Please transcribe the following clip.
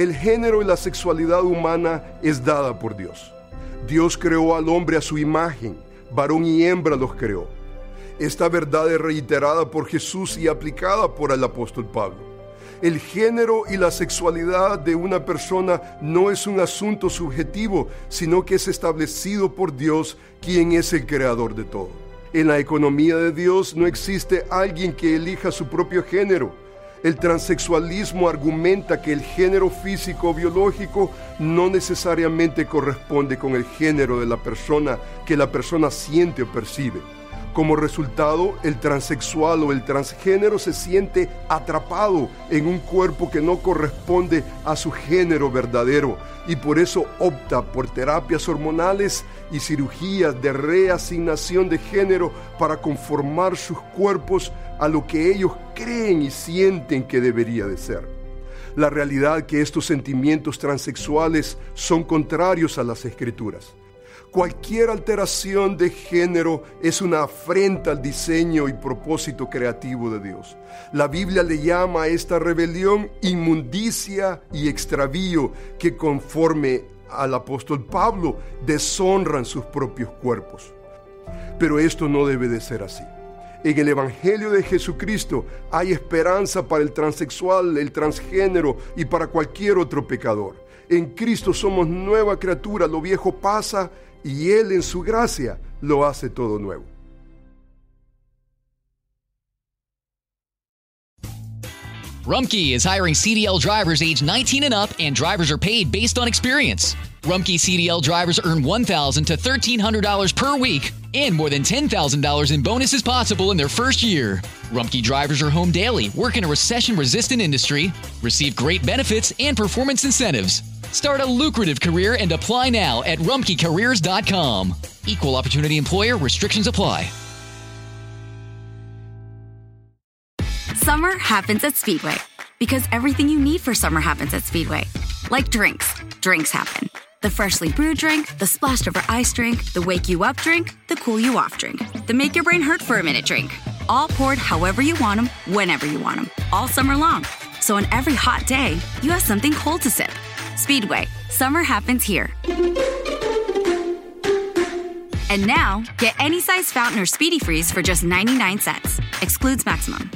El género y la sexualidad humana es dada por Dios. Dios creó al hombre a su imagen, varón y hembra los creó. Esta verdad es reiterada por Jesús y aplicada por el apóstol Pablo. El género y la sexualidad de una persona no es un asunto subjetivo, sino que es establecido por Dios, quien es el creador de todo. En la economía de Dios no existe alguien que elija su propio género. El transexualismo argumenta que el género físico o biológico no necesariamente corresponde con el género de la persona que la persona siente o percibe. Como resultado, el transexual o el transgénero se siente atrapado en un cuerpo que no corresponde a su género verdadero y por eso opta por terapias hormonales y cirugías de reasignación de género para conformar sus cuerpos a lo que ellos creen y sienten que debería de ser. La realidad que estos sentimientos transexuales son contrarios a las escrituras. Cualquier alteración de género es una afrenta al diseño y propósito creativo de Dios. La Biblia le llama a esta rebelión inmundicia y extravío que conforme al apóstol Pablo deshonran sus propios cuerpos. Pero esto no debe de ser así. En el Evangelio de Jesucristo hay esperanza para el transexual, el transgénero y para cualquier otro pecador. En Cristo somos nueva criatura, lo viejo pasa y Él en su gracia lo hace todo nuevo. Rumkey is hiring CDL drivers age 19 and up, and drivers are paid based on experience. Rumkey CDL drivers earn 1,000 to $1,300 per week, and more than $10,000 in bonuses possible in their first year. Rumkey drivers are home daily, work in a recession resistant industry, receive great benefits and performance incentives. Start a lucrative career and apply now at rumkeycareers.com. Equal opportunity employer restrictions apply. Summer happens at Speedway because everything you need for summer happens at Speedway. Like drinks, drinks happen. The freshly brewed drink, the splashed over ice drink, the wake you up drink, the cool you off drink, the make your brain hurt for a minute drink. All poured however you want them, whenever you want them, all summer long. So on every hot day, you have something cold to sip. Speedway, summer happens here. And now, get any size fountain or speedy freeze for just 99 cents. Excludes maximum.